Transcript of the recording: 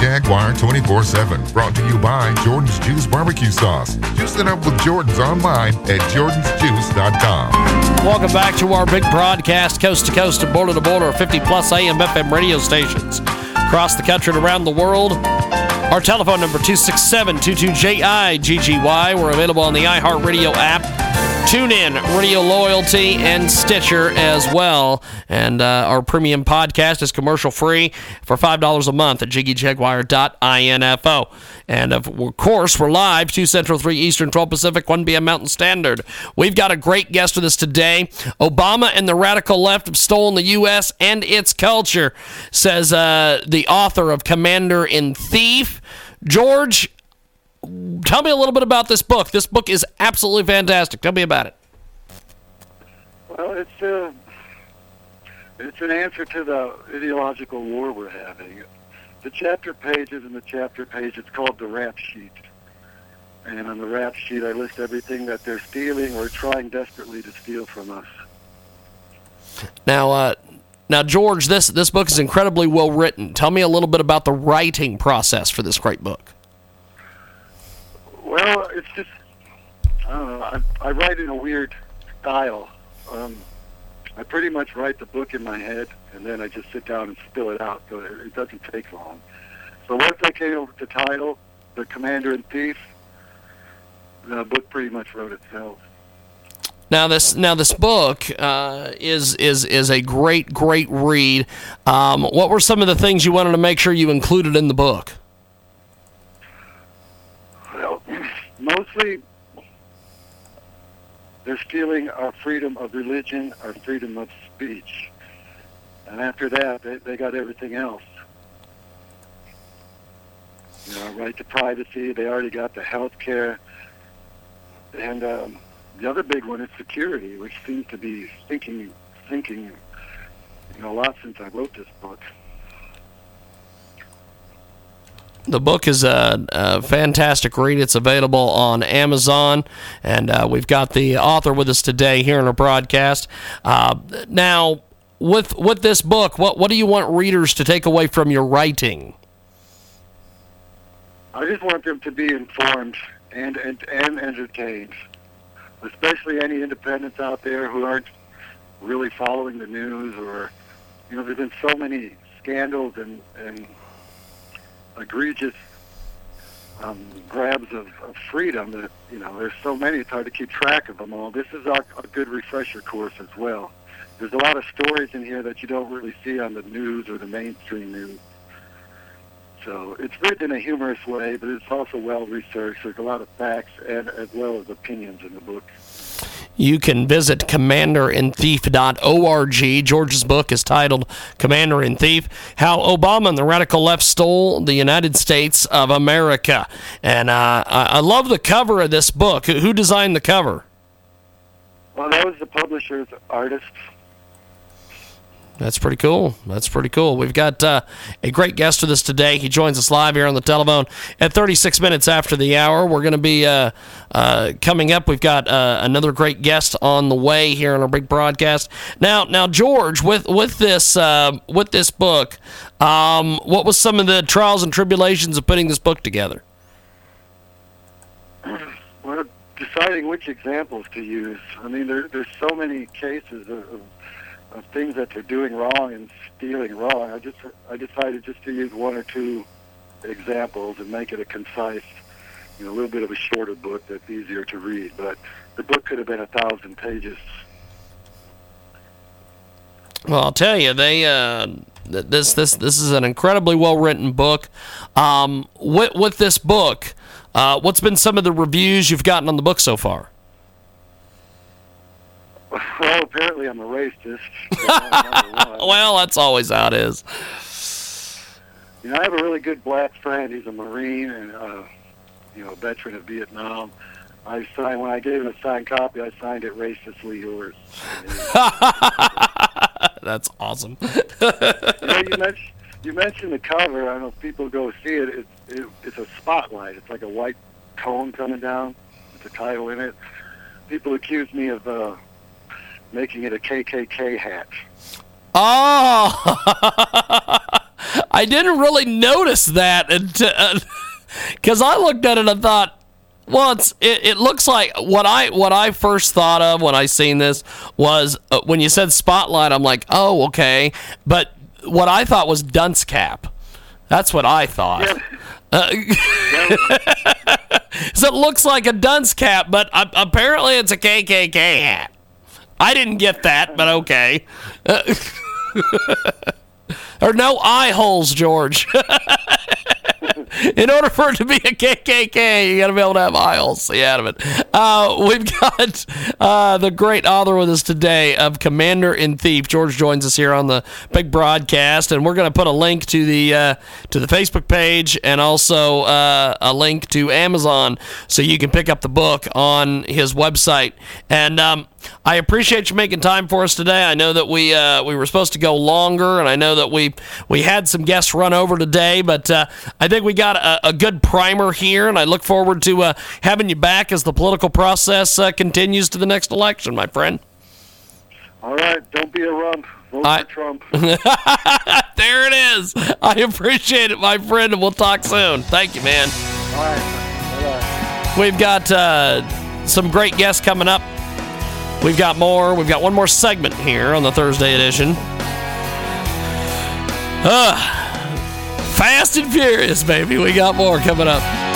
Jaguar 24 7. Brought to you by Jordan's Juice Barbecue Sauce. Juice it up with Jordan's online at jordansjuice.com. Welcome back to our big broadcast, coast to coast and border to border, 50 plus AM FM radio stations across the country and around the world. Our telephone number 267 22JIGGY. We're available on the iHeartRadio app, TuneIn, Radio Loyalty, and Stitcher as well. And uh, our premium podcast is commercial free for $5 a month at jiggyjaguar.info. And of course, we're live 2 Central, 3 Eastern, 12 Pacific, 1 p.m. Mountain Standard. We've got a great guest with us today. Obama and the radical left have stolen the U.S. and its culture, says uh, the author of Commander in Thief. George, tell me a little bit about this book. This book is absolutely fantastic. Tell me about it. Well, it's uh, it's an answer to the ideological war we're having. The chapter pages and the chapter page, it's called the rap sheet. And on the rap sheet, I list everything that they're stealing or trying desperately to steal from us. Now, uh, now, George, this this book is incredibly well written. Tell me a little bit about the writing process for this great book. Well, it's just I don't know. I, I write in a weird style. Um, I pretty much write the book in my head, and then I just sit down and spill it out. So it, it doesn't take long. So once I came up with the title, "The Commander and Thief," the book pretty much wrote itself. Now this now this book uh, is is is a great great read. Um, what were some of the things you wanted to make sure you included in the book? Well, mostly they're stealing our freedom of religion, our freedom of speech, and after that, they, they got everything else. You know, right to privacy. They already got the health care, and. Um, the other big one is security, which seems to be thinking, thinking, you know, a lot since I wrote this book. The book is a, a, fantastic read. It's available on Amazon, and uh, we've got the author with us today here in our broadcast. Uh, now, with with this book, what what do you want readers to take away from your writing? I just want them to be informed and and, and entertained especially any independents out there who aren't really following the news or, you know, there's been so many scandals and, and egregious um, grabs of, of freedom that, you know, there's so many, it's hard to keep track of them all. This is our, a good refresher course as well. There's a lot of stories in here that you don't really see on the news or the mainstream news. So it's written in a humorous way, but it's also well researched. There's a lot of facts and as well as opinions in the book. You can visit commanderandthief.org. George's book is titled Commander and Thief How Obama and the Radical Left Stole the United States of America. And uh, I love the cover of this book. Who designed the cover? Well, that was the publisher's artist, that's pretty cool. That's pretty cool. We've got uh, a great guest with us today. He joins us live here on the telephone at 36 minutes after the hour. We're going to be uh, uh, coming up. We've got uh, another great guest on the way here on our big broadcast. Now, now, George, with with this uh, with this book, um, what was some of the trials and tribulations of putting this book together? Well, deciding which examples to use. I mean, there, there's so many cases of, of things that they're doing wrong and stealing wrong. I just I decided just to use one or two examples and make it a concise, you know, a little bit of a shorter book that's easier to read. But the book could have been a thousand pages. Well, I'll tell you, they uh, this this this is an incredibly well written book. Um, with with this book, uh, what's been some of the reviews you've gotten on the book so far? Apparently I'm a racist. well, that's always how it is. You know, I have a really good black friend. He's a Marine and, uh, you know, a veteran of Vietnam. I signed when I gave him a signed copy. I signed it racistly yours. That's awesome. you, know, you, mentioned, you mentioned the cover. I don't know if people go see it. It's it, it's a spotlight. It's like a white cone coming down with the title in it. People accuse me of uh, making it a KKK hat. Oh, I didn't really notice that because I looked at it and thought, well, it, it looks like what I what I first thought of when I seen this was uh, when you said spotlight. I'm like, oh, okay. But what I thought was dunce cap. That's what I thought. Yeah. Uh, so it looks like a dunce cap, but uh, apparently it's a KKK hat. I didn't get that, but okay. Or no eye holes, George. In order for it to be a KKK, you got to be able to have holes. See out of it. Uh, we've got uh, the great author with us today of Commander in Thief. George joins us here on the big broadcast, and we're going to put a link to the uh, to the Facebook page and also uh, a link to Amazon so you can pick up the book on his website. And um, I appreciate you making time for us today. I know that we uh, we were supposed to go longer, and I know that we we had some guests run over today, but uh, I think we got a, a, good primer here, and I look forward to uh, having you back as the political process uh, continues to the next election, my friend. All right, don't be a rump. Vote I, for Trump. there it is. I appreciate it, my friend, and we'll talk soon. Thank you, man. All right. All right. We've got uh, some great guests coming up. We've got more. We've got one more segment here on the Thursday edition. Uh, fast and furious, baby. We got more coming up.